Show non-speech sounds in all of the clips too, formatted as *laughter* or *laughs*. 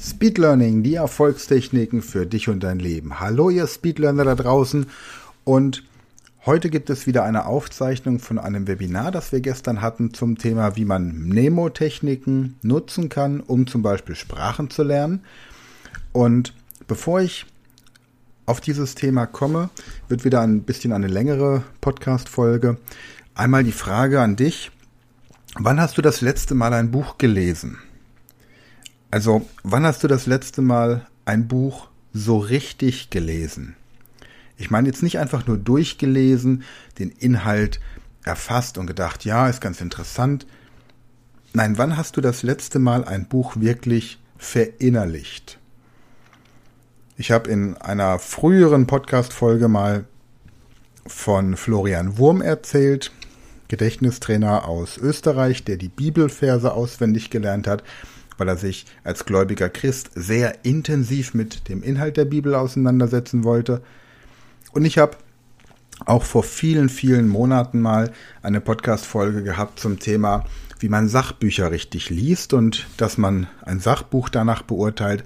Speed Learning, die Erfolgstechniken für dich und dein Leben. Hallo ihr Speedlearner da draußen und heute gibt es wieder eine Aufzeichnung von einem Webinar, das wir gestern hatten zum Thema, wie man Mnemotechniken nutzen kann, um zum Beispiel Sprachen zu lernen. Und bevor ich auf dieses Thema komme, wird wieder ein bisschen eine längere Podcast-Folge. Einmal die Frage an dich. Wann hast du das letzte Mal ein Buch gelesen? Also, wann hast du das letzte Mal ein Buch so richtig gelesen? Ich meine jetzt nicht einfach nur durchgelesen, den Inhalt erfasst und gedacht, ja, ist ganz interessant. Nein, wann hast du das letzte Mal ein Buch wirklich verinnerlicht? Ich habe in einer früheren Podcast-Folge mal von Florian Wurm erzählt, Gedächtnistrainer aus Österreich, der die Bibelverse auswendig gelernt hat weil er sich als gläubiger Christ sehr intensiv mit dem Inhalt der Bibel auseinandersetzen wollte. Und ich habe auch vor vielen, vielen Monaten mal eine Podcast-Folge gehabt zum Thema, wie man Sachbücher richtig liest und dass man ein Sachbuch danach beurteilt,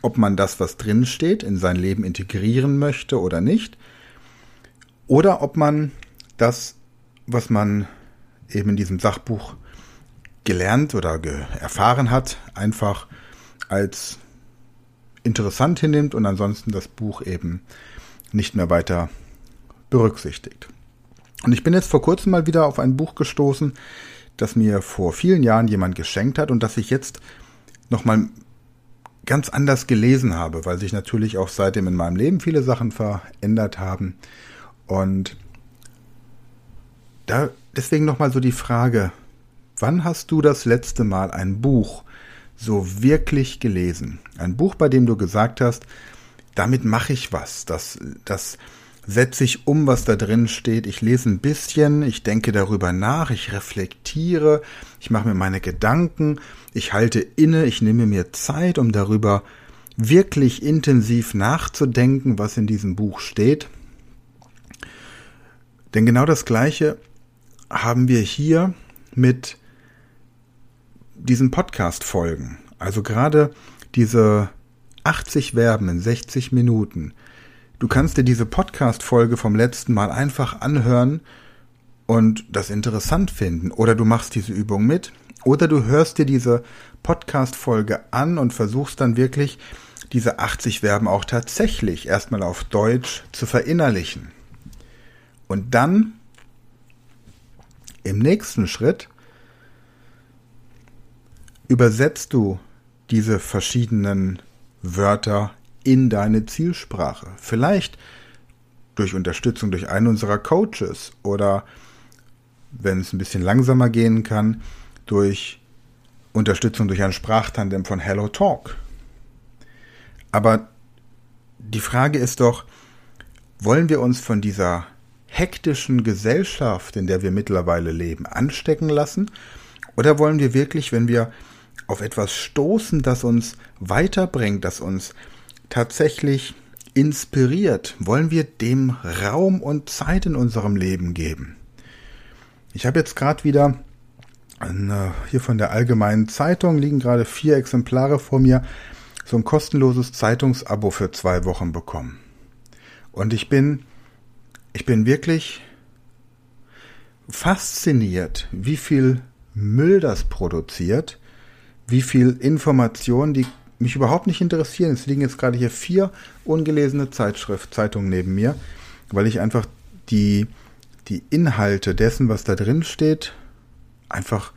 ob man das, was drin steht, in sein Leben integrieren möchte oder nicht. Oder ob man das, was man eben in diesem Sachbuch gelernt oder ge erfahren hat, einfach als interessant hinnimmt und ansonsten das Buch eben nicht mehr weiter berücksichtigt. Und ich bin jetzt vor kurzem mal wieder auf ein Buch gestoßen, das mir vor vielen Jahren jemand geschenkt hat und das ich jetzt nochmal ganz anders gelesen habe, weil sich natürlich auch seitdem in meinem Leben viele Sachen verändert haben. Und da deswegen nochmal so die Frage, Wann hast du das letzte Mal ein Buch so wirklich gelesen? Ein Buch, bei dem du gesagt hast, damit mache ich was. Das, das setze ich um, was da drin steht. Ich lese ein bisschen, ich denke darüber nach, ich reflektiere, ich mache mir meine Gedanken, ich halte inne, ich nehme mir Zeit, um darüber wirklich intensiv nachzudenken, was in diesem Buch steht. Denn genau das Gleiche haben wir hier mit diesen Podcast folgen. Also gerade diese 80 Verben in 60 Minuten. Du kannst dir diese Podcast-Folge vom letzten Mal einfach anhören und das interessant finden. Oder du machst diese Übung mit. Oder du hörst dir diese Podcast-Folge an und versuchst dann wirklich diese 80 Verben auch tatsächlich erstmal auf Deutsch zu verinnerlichen. Und dann im nächsten Schritt übersetzt du diese verschiedenen Wörter in deine Zielsprache. Vielleicht durch Unterstützung durch einen unserer Coaches oder wenn es ein bisschen langsamer gehen kann, durch Unterstützung durch ein Sprachtandem von Hello Talk. Aber die Frage ist doch, wollen wir uns von dieser hektischen Gesellschaft, in der wir mittlerweile leben, anstecken lassen? Oder wollen wir wirklich, wenn wir auf etwas stoßen, das uns weiterbringt, das uns tatsächlich inspiriert, wollen wir dem Raum und Zeit in unserem Leben geben. Ich habe jetzt gerade wieder eine, hier von der Allgemeinen Zeitung liegen gerade vier Exemplare vor mir, so ein kostenloses Zeitungsabo für zwei Wochen bekommen. Und ich bin, ich bin wirklich fasziniert, wie viel Müll das produziert wie viel Informationen, die mich überhaupt nicht interessieren. Es liegen jetzt gerade hier vier ungelesene Zeitschrift, Zeitungen neben mir, weil ich einfach die, die Inhalte dessen, was da drin steht, einfach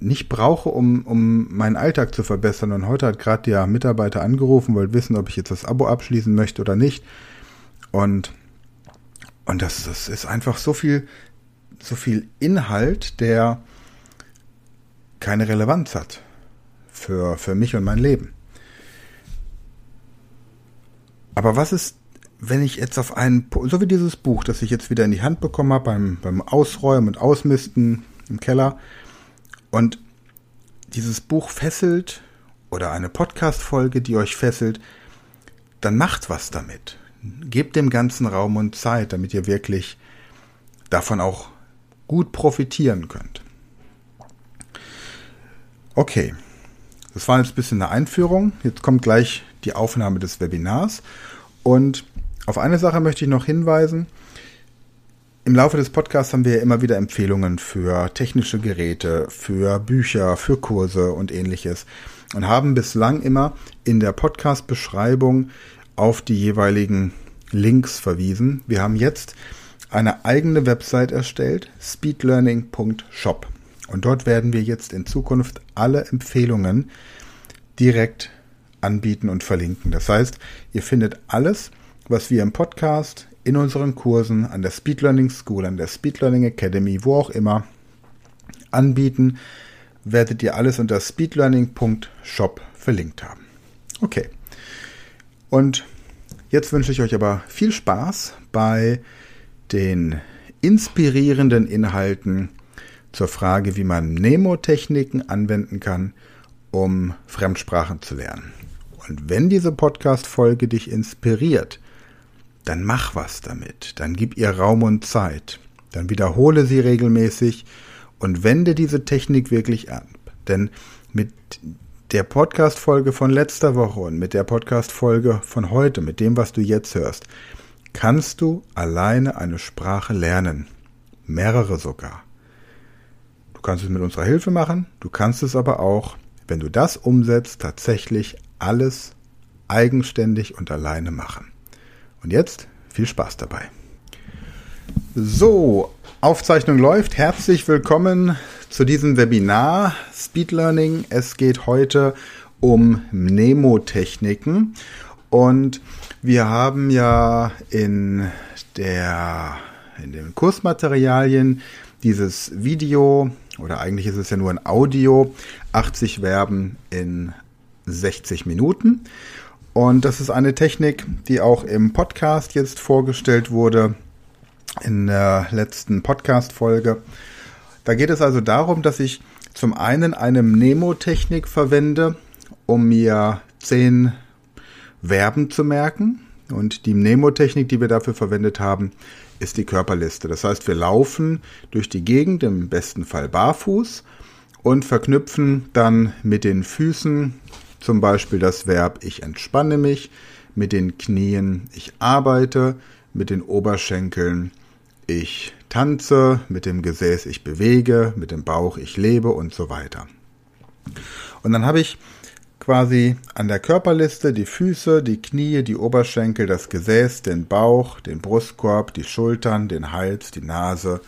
nicht brauche, um, um meinen Alltag zu verbessern. Und heute hat gerade der Mitarbeiter angerufen, wollte wissen, ob ich jetzt das Abo abschließen möchte oder nicht. Und, und das, das ist einfach so viel, so viel Inhalt, der keine Relevanz hat für, für mich und mein Leben. Aber was ist, wenn ich jetzt auf einen, so wie dieses Buch, das ich jetzt wieder in die Hand bekommen habe beim, beim Ausräumen und Ausmisten im Keller und dieses Buch fesselt oder eine Podcast-Folge, die euch fesselt, dann macht was damit. Gebt dem ganzen Raum und Zeit, damit ihr wirklich davon auch gut profitieren könnt. Okay, das war jetzt ein bisschen eine Einführung. Jetzt kommt gleich die Aufnahme des Webinars. Und auf eine Sache möchte ich noch hinweisen. Im Laufe des Podcasts haben wir ja immer wieder Empfehlungen für technische Geräte, für Bücher, für Kurse und ähnliches und haben bislang immer in der Podcast-Beschreibung auf die jeweiligen Links verwiesen. Wir haben jetzt eine eigene Website erstellt, speedlearning.shop. Und dort werden wir jetzt in Zukunft alle Empfehlungen direkt anbieten und verlinken. Das heißt, ihr findet alles, was wir im Podcast, in unseren Kursen, an der Speed Learning School, an der Speed Learning Academy, wo auch immer, anbieten, werdet ihr alles unter speedlearning.shop verlinkt haben. Okay. Und jetzt wünsche ich euch aber viel Spaß bei den inspirierenden Inhalten zur Frage, wie man Nemotechniken anwenden kann, um Fremdsprachen zu lernen. Und wenn diese Podcast-Folge dich inspiriert, dann mach was damit. Dann gib ihr Raum und Zeit. Dann wiederhole sie regelmäßig und wende diese Technik wirklich an. Denn mit der Podcast-Folge von letzter Woche und mit der Podcast-Folge von heute, mit dem, was du jetzt hörst, kannst du alleine eine Sprache lernen. Mehrere sogar. Du kannst es mit unserer Hilfe machen, du kannst es aber auch, wenn du das umsetzt, tatsächlich alles eigenständig und alleine machen. Und jetzt viel Spaß dabei. So, Aufzeichnung läuft. Herzlich willkommen zu diesem Webinar Speed Learning. Es geht heute um Mnemotechniken und wir haben ja in der in den Kursmaterialien dieses Video oder eigentlich ist es ja nur ein Audio 80 Verben in 60 Minuten und das ist eine Technik, die auch im Podcast jetzt vorgestellt wurde in der letzten Podcast Folge. Da geht es also darum, dass ich zum einen eine Mnemotechnik verwende, um mir zehn Verben zu merken. Und die Mnemotechnik, die wir dafür verwendet haben, ist die Körperliste. Das heißt, wir laufen durch die Gegend, im besten Fall barfuß, und verknüpfen dann mit den Füßen zum Beispiel das Verb ich entspanne mich, mit den Knien ich arbeite, mit den Oberschenkeln ich tanze, mit dem Gesäß ich bewege, mit dem Bauch ich lebe und so weiter. Und dann habe ich quasi an der Körperliste die Füße, die Knie, die Oberschenkel, das Gesäß, den Bauch, den Brustkorb, die Schultern, den Hals, die Nase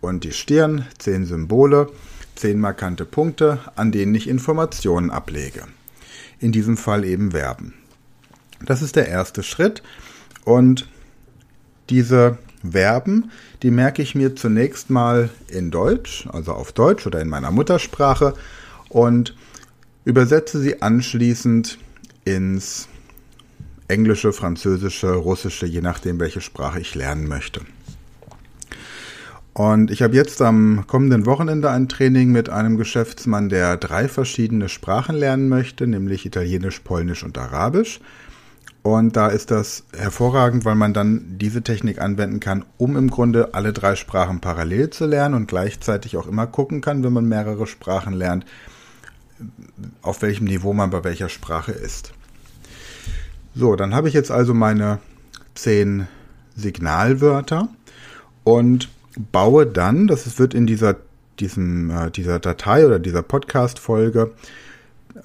und die Stirn, zehn Symbole, zehn markante Punkte, an denen ich Informationen ablege. In diesem Fall eben Verben. Das ist der erste Schritt und diese Verben, die merke ich mir zunächst mal in Deutsch, also auf Deutsch oder in meiner Muttersprache und übersetze sie anschließend ins Englische, Französische, Russische, je nachdem, welche Sprache ich lernen möchte. Und ich habe jetzt am kommenden Wochenende ein Training mit einem Geschäftsmann, der drei verschiedene Sprachen lernen möchte, nämlich Italienisch, Polnisch und Arabisch. Und da ist das hervorragend, weil man dann diese Technik anwenden kann, um im Grunde alle drei Sprachen parallel zu lernen und gleichzeitig auch immer gucken kann, wenn man mehrere Sprachen lernt, auf welchem Niveau man bei welcher Sprache ist. So, dann habe ich jetzt also meine zehn Signalwörter und baue dann, das wird in dieser, diesem, äh, dieser Datei oder dieser Podcast-Folge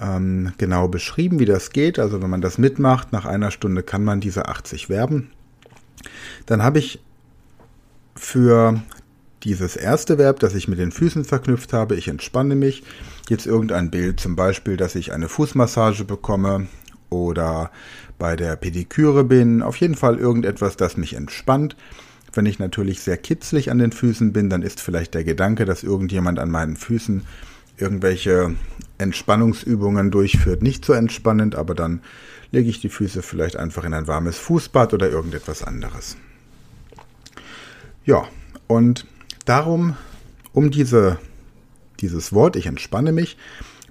ähm, genau beschrieben, wie das geht. Also wenn man das mitmacht, nach einer Stunde kann man diese 80 Verben. Dann habe ich für dieses erste Verb, das ich mit den Füßen verknüpft habe, ich entspanne mich, jetzt irgendein Bild, zum Beispiel, dass ich eine Fußmassage bekomme oder bei der Pediküre bin, auf jeden Fall irgendetwas, das mich entspannt. Wenn ich natürlich sehr kitzlig an den Füßen bin, dann ist vielleicht der Gedanke, dass irgendjemand an meinen Füßen irgendwelche Entspannungsübungen durchführt, nicht so entspannend, aber dann lege ich die Füße vielleicht einfach in ein warmes Fußbad oder irgendetwas anderes. Ja, und darum, um diese, dieses Wort, ich entspanne mich,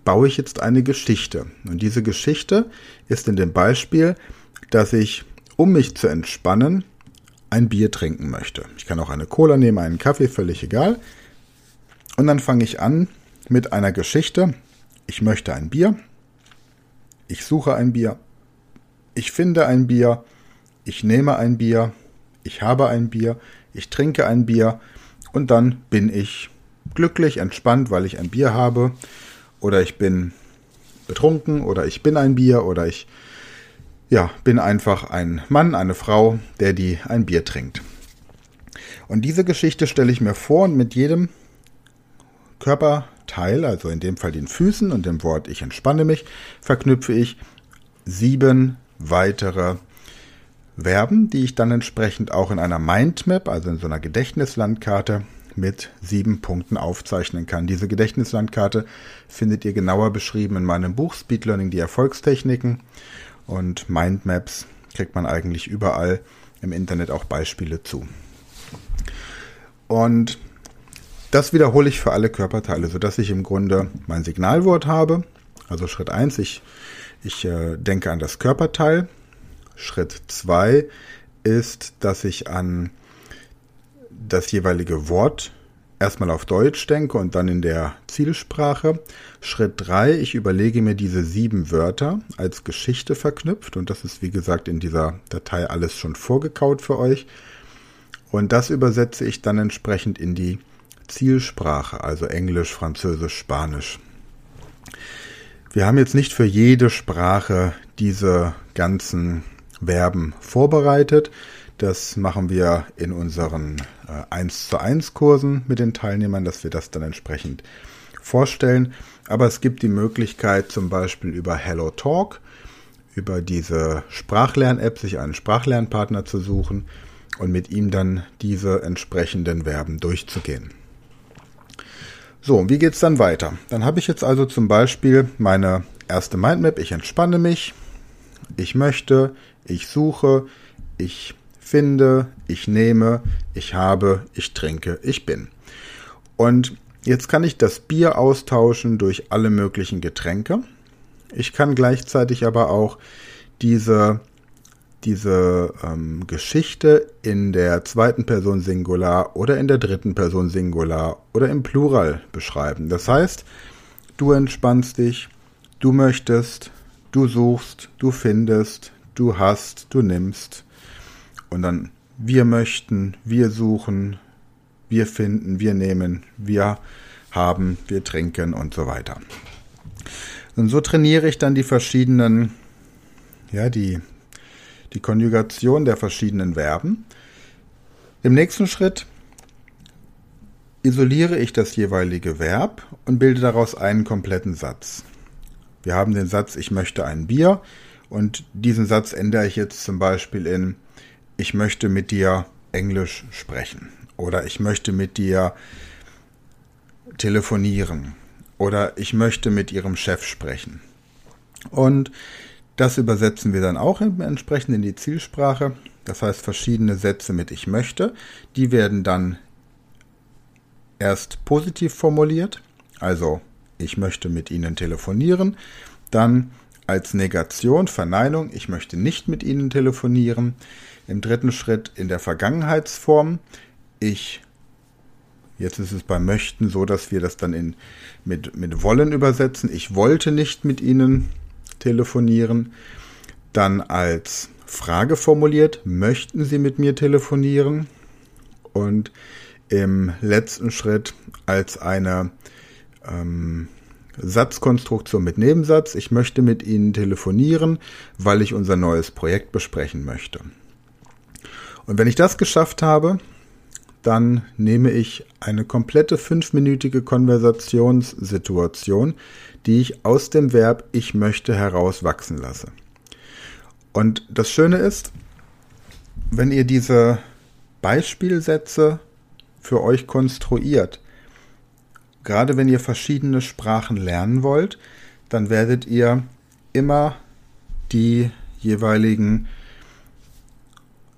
baue ich jetzt eine Geschichte. Und diese Geschichte ist in dem Beispiel, dass ich, um mich zu entspannen, ein Bier trinken möchte. Ich kann auch eine Cola nehmen, einen Kaffee, völlig egal. Und dann fange ich an mit einer Geschichte. Ich möchte ein Bier. ich suche ein Bier, ich finde ein Bier, ich nehme ein Bier, ich habe ein Bier, ich trinke ein Bier und dann bin ich glücklich, entspannt, weil ich ein Bier habe oder ich bin betrunken oder ich bin ein Bier oder ich ja, bin einfach ein Mann, eine Frau, der die ein Bier trinkt. Und diese Geschichte stelle ich mir vor und mit jedem Körperteil, also in dem Fall den Füßen und dem Wort ich entspanne mich, verknüpfe ich sieben weitere Verben, die ich dann entsprechend auch in einer Mindmap, also in so einer Gedächtnislandkarte, mit sieben Punkten aufzeichnen kann. Diese Gedächtnislandkarte findet ihr genauer beschrieben in meinem Buch Speed Learning die Erfolgstechniken und Mindmaps kriegt man eigentlich überall im Internet auch Beispiele zu. Und das wiederhole ich für alle Körperteile, sodass ich im Grunde mein Signalwort habe. Also Schritt 1, ich, ich äh, denke an das Körperteil. Schritt 2 ist, dass ich an das jeweilige Wort erstmal auf Deutsch denke und dann in der Zielsprache. Schritt 3, ich überlege mir diese sieben Wörter als Geschichte verknüpft und das ist wie gesagt in dieser Datei alles schon vorgekaut für euch. Und das übersetze ich dann entsprechend in die Zielsprache, also Englisch, Französisch, Spanisch. Wir haben jetzt nicht für jede Sprache diese ganzen Verben vorbereitet. Das machen wir in unseren äh, 1 zu 1 Kursen mit den Teilnehmern, dass wir das dann entsprechend vorstellen. Aber es gibt die Möglichkeit zum Beispiel über Hello Talk, über diese Sprachlern-App sich einen Sprachlernpartner zu suchen und mit ihm dann diese entsprechenden Verben durchzugehen. So, wie geht's dann weiter? Dann habe ich jetzt also zum Beispiel meine erste Mindmap. Ich entspanne mich, ich möchte, ich suche, ich finde, ich nehme, ich habe, ich trinke, ich bin. Und jetzt kann ich das Bier austauschen durch alle möglichen Getränke. Ich kann gleichzeitig aber auch diese diese ähm, Geschichte in der zweiten Person Singular oder in der dritten Person Singular oder im Plural beschreiben. Das heißt, du entspannst dich, du möchtest, du suchst, du findest, du hast, du nimmst. Und dann wir möchten, wir suchen, wir finden, wir nehmen, wir haben, wir trinken und so weiter. Und so trainiere ich dann die verschiedenen, ja, die die Konjugation der verschiedenen Verben. Im nächsten Schritt isoliere ich das jeweilige Verb und bilde daraus einen kompletten Satz. Wir haben den Satz Ich möchte ein Bier und diesen Satz ändere ich jetzt zum Beispiel in Ich möchte mit dir Englisch sprechen oder ich möchte mit dir telefonieren oder ich möchte mit ihrem Chef sprechen. Und das übersetzen wir dann auch entsprechend in die Zielsprache. Das heißt verschiedene Sätze mit ich möchte. Die werden dann erst positiv formuliert. Also ich möchte mit Ihnen telefonieren. Dann als Negation, Verneinung, ich möchte nicht mit Ihnen telefonieren. Im dritten Schritt in der Vergangenheitsform, ich, jetzt ist es beim Möchten so, dass wir das dann in, mit, mit wollen übersetzen. Ich wollte nicht mit Ihnen telefonieren. Dann als Frage formuliert, möchten Sie mit mir telefonieren? Und im letzten Schritt als eine ähm, Satzkonstruktion mit Nebensatz, ich möchte mit Ihnen telefonieren, weil ich unser neues Projekt besprechen möchte. Und wenn ich das geschafft habe, dann nehme ich eine komplette fünfminütige Konversationssituation, die ich aus dem Verb ich möchte heraus wachsen lasse. Und das Schöne ist, wenn ihr diese Beispielsätze für euch konstruiert, gerade wenn ihr verschiedene Sprachen lernen wollt, dann werdet ihr immer die jeweiligen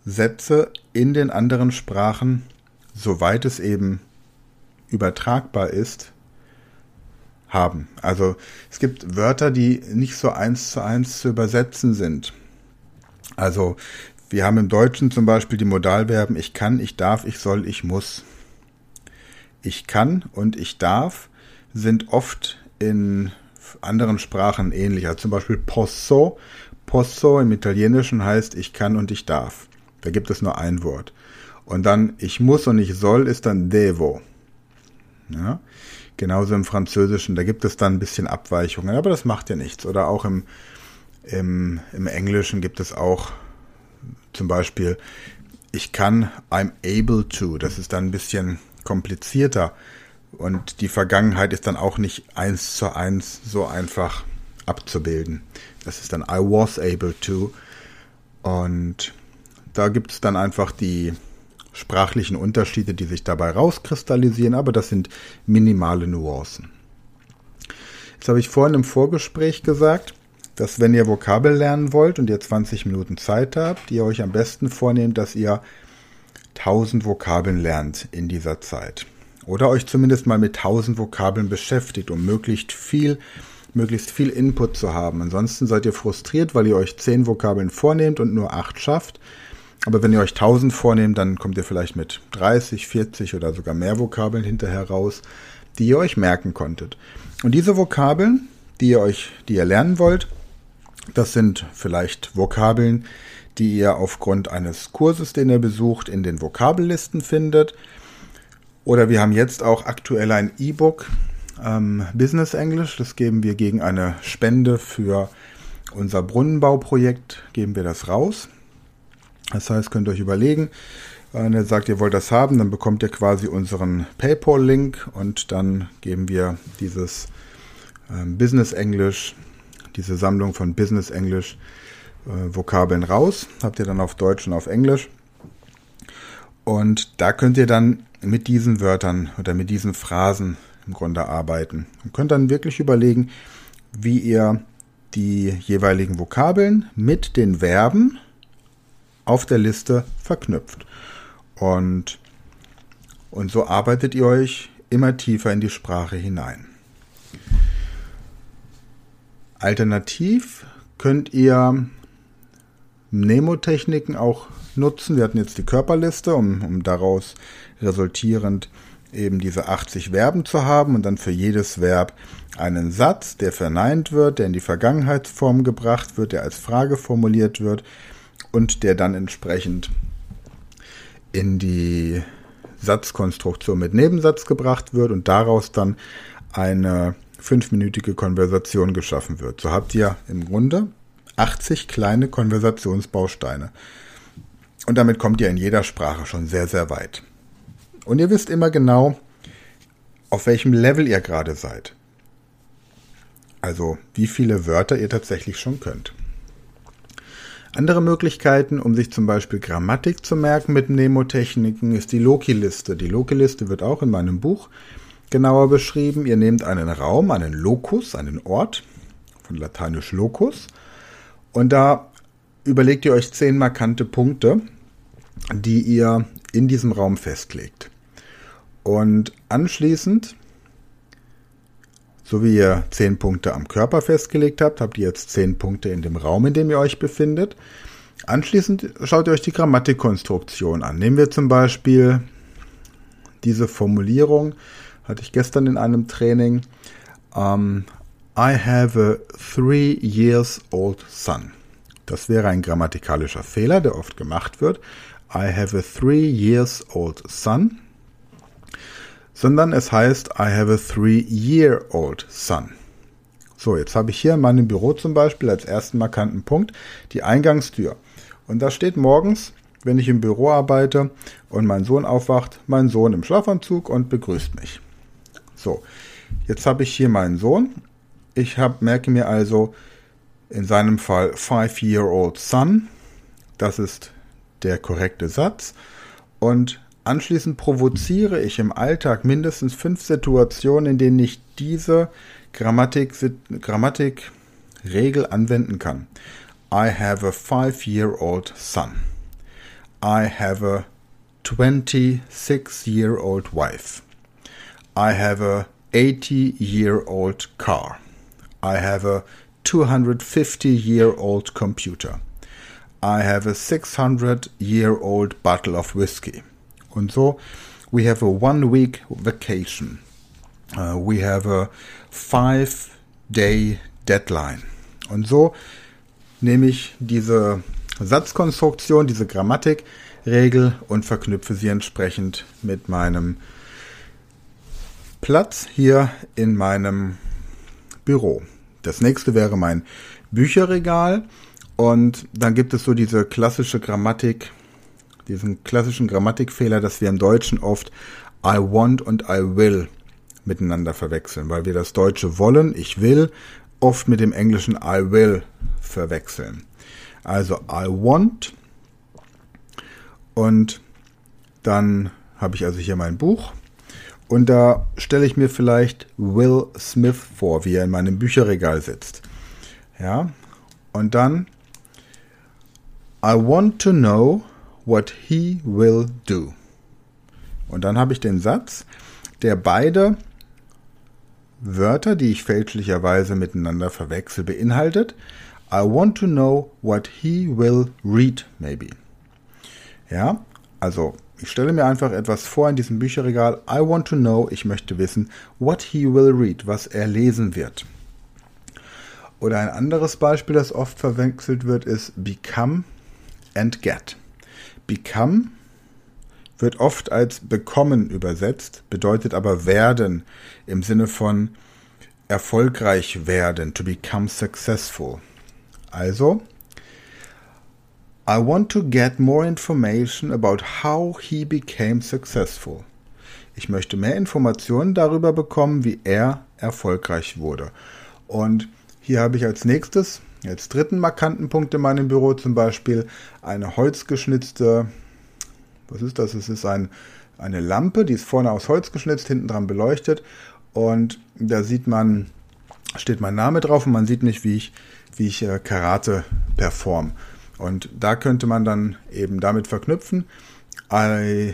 Sätze in den anderen Sprachen, soweit es eben übertragbar ist, haben. Also es gibt Wörter, die nicht so eins zu eins zu übersetzen sind. Also wir haben im Deutschen zum Beispiel die Modalverben ich kann, ich darf, ich soll, ich muss. Ich kann und ich darf sind oft in anderen Sprachen ähnlich. Also zum Beispiel posso. Posso im Italienischen heißt ich kann und ich darf. Da gibt es nur ein Wort. Und dann ich muss und ich soll ist dann devo. Ja? Genauso im Französischen, da gibt es dann ein bisschen Abweichungen, aber das macht ja nichts. Oder auch im, im, im Englischen gibt es auch zum Beispiel ich kann, I'm able to. Das ist dann ein bisschen komplizierter. Und die Vergangenheit ist dann auch nicht eins zu eins so einfach abzubilden. Das ist dann I was able to. Und da gibt es dann einfach die sprachlichen Unterschiede, die sich dabei rauskristallisieren, aber das sind minimale Nuancen. Jetzt habe ich vorhin im Vorgespräch gesagt, dass wenn ihr Vokabel lernen wollt und ihr 20 Minuten Zeit habt, ihr euch am besten vornehmt, dass ihr 1000 Vokabeln lernt in dieser Zeit. Oder euch zumindest mal mit 1000 Vokabeln beschäftigt, um möglichst viel, möglichst viel Input zu haben. Ansonsten seid ihr frustriert, weil ihr euch 10 Vokabeln vornehmt und nur 8 schafft. Aber wenn ihr euch 1000 vornehmt, dann kommt ihr vielleicht mit 30, 40 oder sogar mehr Vokabeln hinterher raus, die ihr euch merken konntet. Und diese Vokabeln, die ihr euch, die ihr lernen wollt, das sind vielleicht Vokabeln, die ihr aufgrund eines Kurses, den ihr besucht, in den Vokabellisten findet. Oder wir haben jetzt auch aktuell ein E-Book, ähm, Business English. Das geben wir gegen eine Spende für unser Brunnenbauprojekt, geben wir das raus. Das heißt, könnt ihr euch überlegen, wenn ihr sagt, ihr wollt das haben, dann bekommt ihr quasi unseren PayPal-Link und dann geben wir dieses ähm, Business English, diese Sammlung von Business English äh, Vokabeln raus. Habt ihr dann auf Deutsch und auf Englisch. Und da könnt ihr dann mit diesen Wörtern oder mit diesen Phrasen im Grunde arbeiten. Und könnt dann wirklich überlegen, wie ihr die jeweiligen Vokabeln mit den Verben auf der Liste verknüpft. Und, und so arbeitet ihr euch immer tiefer in die Sprache hinein. Alternativ könnt ihr Mnemotechniken auch nutzen. Wir hatten jetzt die Körperliste, um, um daraus resultierend eben diese 80 Verben zu haben und dann für jedes Verb einen Satz, der verneint wird, der in die Vergangenheitsform gebracht wird, der als Frage formuliert wird und der dann entsprechend in die Satzkonstruktion mit Nebensatz gebracht wird und daraus dann eine fünfminütige Konversation geschaffen wird. So habt ihr im Grunde 80 kleine Konversationsbausteine. Und damit kommt ihr in jeder Sprache schon sehr, sehr weit. Und ihr wisst immer genau, auf welchem Level ihr gerade seid. Also wie viele Wörter ihr tatsächlich schon könnt. Andere Möglichkeiten, um sich zum Beispiel Grammatik zu merken mit Mnemotechniken, ist die Loki-Liste. Die Loki-Liste wird auch in meinem Buch genauer beschrieben. Ihr nehmt einen Raum, einen Locus, einen Ort, von lateinisch Locus, und da überlegt ihr euch zehn markante Punkte, die ihr in diesem Raum festlegt. Und anschließend so wie ihr zehn Punkte am Körper festgelegt habt, habt ihr jetzt zehn Punkte in dem Raum, in dem ihr euch befindet. Anschließend schaut ihr euch die Grammatikkonstruktion an. Nehmen wir zum Beispiel diese Formulierung, hatte ich gestern in einem Training. Um, I have a three years old son. Das wäre ein grammatikalischer Fehler, der oft gemacht wird. I have a three years old son sondern es heißt I have a three-year-old son. So, jetzt habe ich hier in meinem Büro zum Beispiel als ersten markanten Punkt die Eingangstür. Und da steht morgens, wenn ich im Büro arbeite und mein Sohn aufwacht, mein Sohn im Schlafanzug und begrüßt mich. So, jetzt habe ich hier meinen Sohn. Ich hab, merke mir also in seinem Fall five-year-old son. Das ist der korrekte Satz. Und Anschließend provoziere ich im Alltag mindestens fünf Situationen, in denen ich diese Grammatik, Grammatikregel anwenden kann. I have a five-year-old son. I have a 26-year-old wife. I have a 80-year-old car. I have a 250-year-old computer. I have a 600-year-old bottle of whiskey. Und so, we have a one week vacation. Uh, we have a five Day, Deadline. Und so nehme ich diese Satzkonstruktion, diese Grammatikregel und verknüpfe sie entsprechend mit meinem Platz hier in meinem Büro. Das nächste wäre mein Bücherregal und dann gibt es so diese klassische Grammatik, diesen klassischen Grammatikfehler, dass wir im Deutschen oft I want und I will miteinander verwechseln, weil wir das Deutsche wollen, ich will, oft mit dem Englischen I will verwechseln. Also I want und dann habe ich also hier mein Buch und da stelle ich mir vielleicht Will Smith vor, wie er in meinem Bücherregal sitzt. Ja, und dann I want to know what he will do. Und dann habe ich den Satz, der beide Wörter, die ich fälschlicherweise miteinander verwechsel, beinhaltet. I want to know what he will read, maybe. Ja, also ich stelle mir einfach etwas vor in diesem Bücherregal. I want to know, ich möchte wissen, what he will read, was er lesen wird. Oder ein anderes Beispiel, das oft verwechselt wird, ist become and get. Become wird oft als bekommen übersetzt, bedeutet aber werden im Sinne von erfolgreich werden, to become successful. Also, I want to get more information about how he became successful. Ich möchte mehr Informationen darüber bekommen, wie er erfolgreich wurde. Und hier habe ich als nächstes, als dritten markanten Punkt in meinem Büro zum Beispiel, eine holzgeschnitzte, was ist das? Es ist ein, eine Lampe, die ist vorne aus Holz geschnitzt, hinten dran beleuchtet. Und da sieht man, steht mein Name drauf und man sieht mich, wie ich, wie ich äh, Karate perform. Und da könnte man dann eben damit verknüpfen, I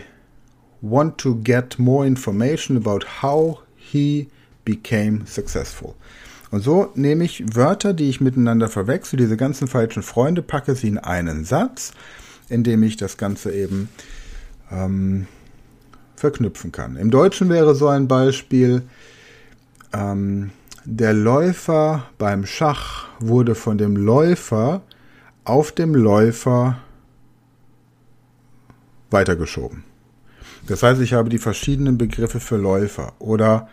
want to get more information about how he became successful. Und so nehme ich Wörter, die ich miteinander verwechsel, diese ganzen falschen Freunde, packe sie in einen Satz, in dem ich das Ganze eben ähm, verknüpfen kann. Im Deutschen wäre so ein Beispiel, ähm, der Läufer beim Schach wurde von dem Läufer auf dem Läufer weitergeschoben. Das heißt, ich habe die verschiedenen Begriffe für Läufer. Oder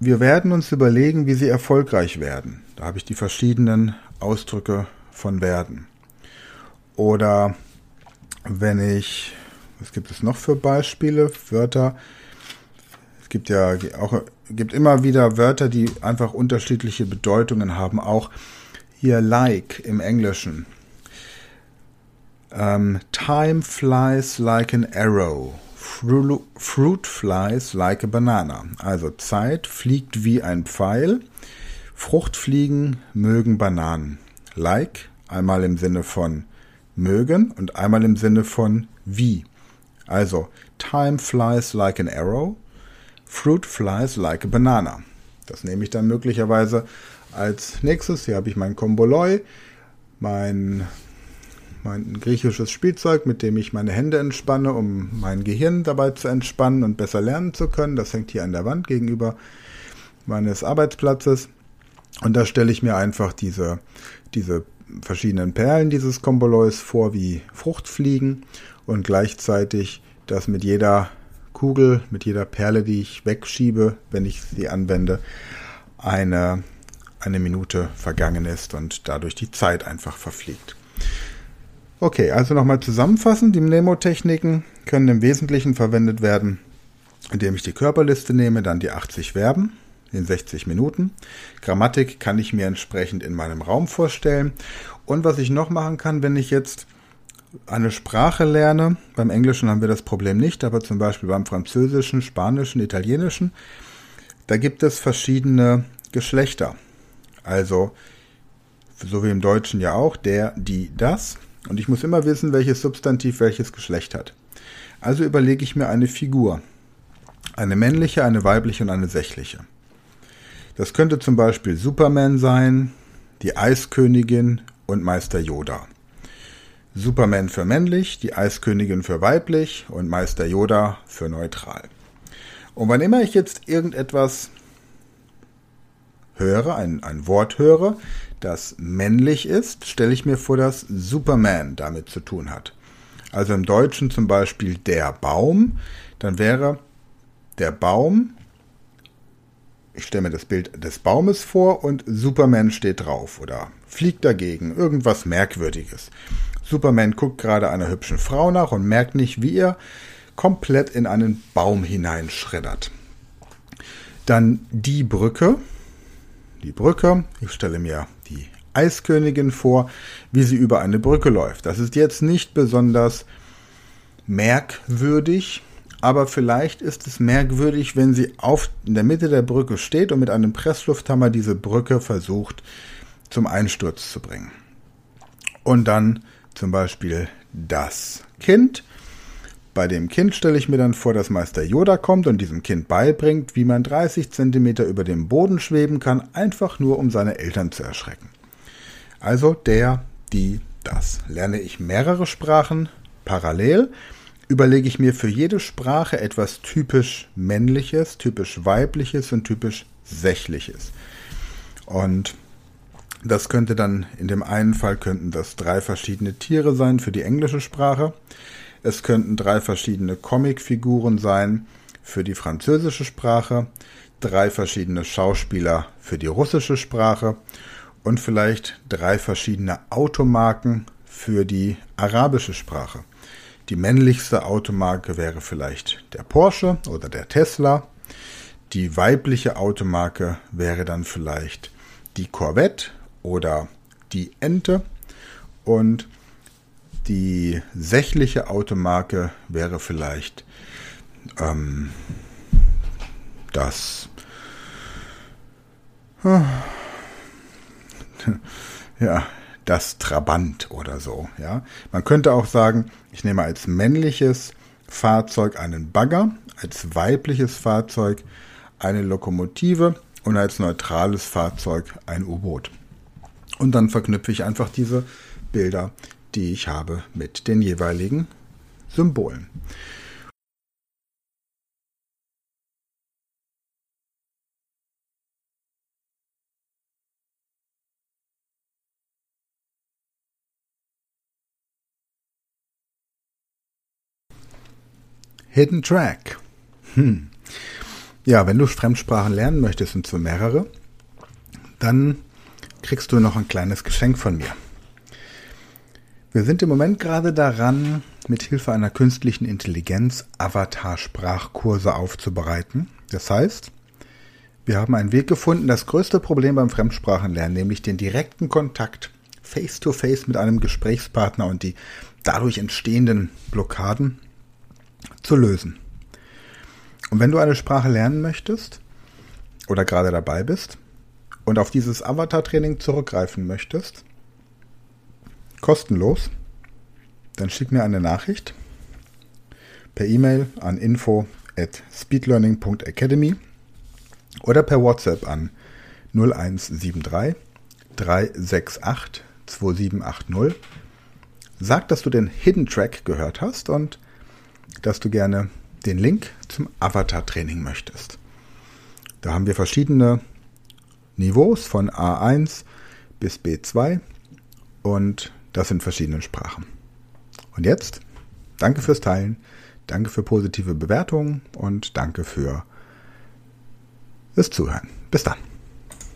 wir werden uns überlegen, wie sie erfolgreich werden. Da habe ich die verschiedenen Ausdrücke von werden. Oder wenn ich, was gibt es noch für Beispiele, Wörter? Es gibt ja auch, gibt immer wieder Wörter, die einfach unterschiedliche Bedeutungen haben. Auch hier like im Englischen. Ähm, time flies like an arrow. Fruit flies like a banana. Also Zeit fliegt wie ein Pfeil. Fruchtfliegen mögen Bananen. Like einmal im Sinne von mögen und einmal im Sinne von wie. Also time flies like an arrow. Fruit flies like a banana. Das nehme ich dann möglicherweise als nächstes, hier habe ich mein Komboloi, mein, mein griechisches Spielzeug, mit dem ich meine Hände entspanne, um mein Gehirn dabei zu entspannen und besser lernen zu können. Das hängt hier an der Wand gegenüber meines Arbeitsplatzes. Und da stelle ich mir einfach diese, diese verschiedenen Perlen dieses Kombolois vor wie Fruchtfliegen und gleichzeitig das mit jeder Kugel, mit jeder Perle, die ich wegschiebe, wenn ich sie anwende, eine eine Minute vergangen ist und dadurch die Zeit einfach verfliegt. Okay, also nochmal zusammenfassend, die Mnemotechniken können im Wesentlichen verwendet werden, indem ich die Körperliste nehme, dann die 80 Verben in 60 Minuten. Grammatik kann ich mir entsprechend in meinem Raum vorstellen. Und was ich noch machen kann, wenn ich jetzt eine Sprache lerne, beim Englischen haben wir das Problem nicht, aber zum Beispiel beim Französischen, Spanischen, Italienischen, da gibt es verschiedene Geschlechter. Also, so wie im Deutschen ja auch, der, die, das. Und ich muss immer wissen, welches Substantiv welches Geschlecht hat. Also überlege ich mir eine Figur. Eine männliche, eine weibliche und eine sächliche. Das könnte zum Beispiel Superman sein, die Eiskönigin und Meister Yoda. Superman für männlich, die Eiskönigin für weiblich und Meister Yoda für neutral. Und wann immer ich jetzt irgendetwas höre, ein, ein Wort höre, das männlich ist, stelle ich mir vor, dass Superman damit zu tun hat. Also im Deutschen zum Beispiel der Baum, dann wäre der Baum, ich stelle mir das Bild des Baumes vor und Superman steht drauf oder fliegt dagegen, irgendwas Merkwürdiges. Superman guckt gerade einer hübschen Frau nach und merkt nicht, wie er komplett in einen Baum hineinschreddert. Dann die Brücke. Die Brücke. Ich stelle mir die Eiskönigin vor, wie sie über eine Brücke läuft. Das ist jetzt nicht besonders merkwürdig, aber vielleicht ist es merkwürdig, wenn sie auf in der Mitte der Brücke steht und mit einem Presslufthammer diese Brücke versucht zum Einsturz zu bringen. Und dann zum Beispiel das Kind. Bei dem Kind stelle ich mir dann vor, dass Meister Yoda kommt und diesem Kind beibringt, wie man 30 Zentimeter über dem Boden schweben kann, einfach nur um seine Eltern zu erschrecken. Also der, die, das. Lerne ich mehrere Sprachen parallel, überlege ich mir für jede Sprache etwas typisch männliches, typisch weibliches und typisch sächliches. Und das könnte dann, in dem einen Fall könnten das drei verschiedene Tiere sein für die englische Sprache. Es könnten drei verschiedene Comicfiguren sein für die französische Sprache, drei verschiedene Schauspieler für die russische Sprache und vielleicht drei verschiedene Automarken für die arabische Sprache. Die männlichste Automarke wäre vielleicht der Porsche oder der Tesla. Die weibliche Automarke wäre dann vielleicht die Corvette oder die Ente. Und die sächliche Automarke wäre vielleicht ähm, das *laughs* ja, das Trabant oder so, ja. Man könnte auch sagen, ich nehme als männliches Fahrzeug einen Bagger, als weibliches Fahrzeug eine Lokomotive und als neutrales Fahrzeug ein U-Boot. Und dann verknüpfe ich einfach diese Bilder, die ich habe, mit den jeweiligen Symbolen. Hidden Track. Hm. Ja, wenn du Fremdsprachen lernen möchtest und zwar mehrere, dann kriegst du noch ein kleines Geschenk von mir. Wir sind im Moment gerade daran, mit Hilfe einer künstlichen Intelligenz Avatar-Sprachkurse aufzubereiten. Das heißt, wir haben einen Weg gefunden, das größte Problem beim Fremdsprachenlernen, nämlich den direkten Kontakt face-to-face -face mit einem Gesprächspartner und die dadurch entstehenden Blockaden zu lösen. Und wenn du eine Sprache lernen möchtest oder gerade dabei bist, und auf dieses Avatar-Training zurückgreifen möchtest, kostenlos, dann schick mir eine Nachricht per E-Mail an info at speedlearning.academy oder per WhatsApp an 0173 368 2780. Sag, dass du den Hidden Track gehört hast und dass du gerne den Link zum Avatar-Training möchtest. Da haben wir verschiedene Niveaus von A1 bis B2 und das in verschiedenen Sprachen. Und jetzt, danke fürs Teilen, danke für positive Bewertungen und danke für das Zuhören. Bis dann.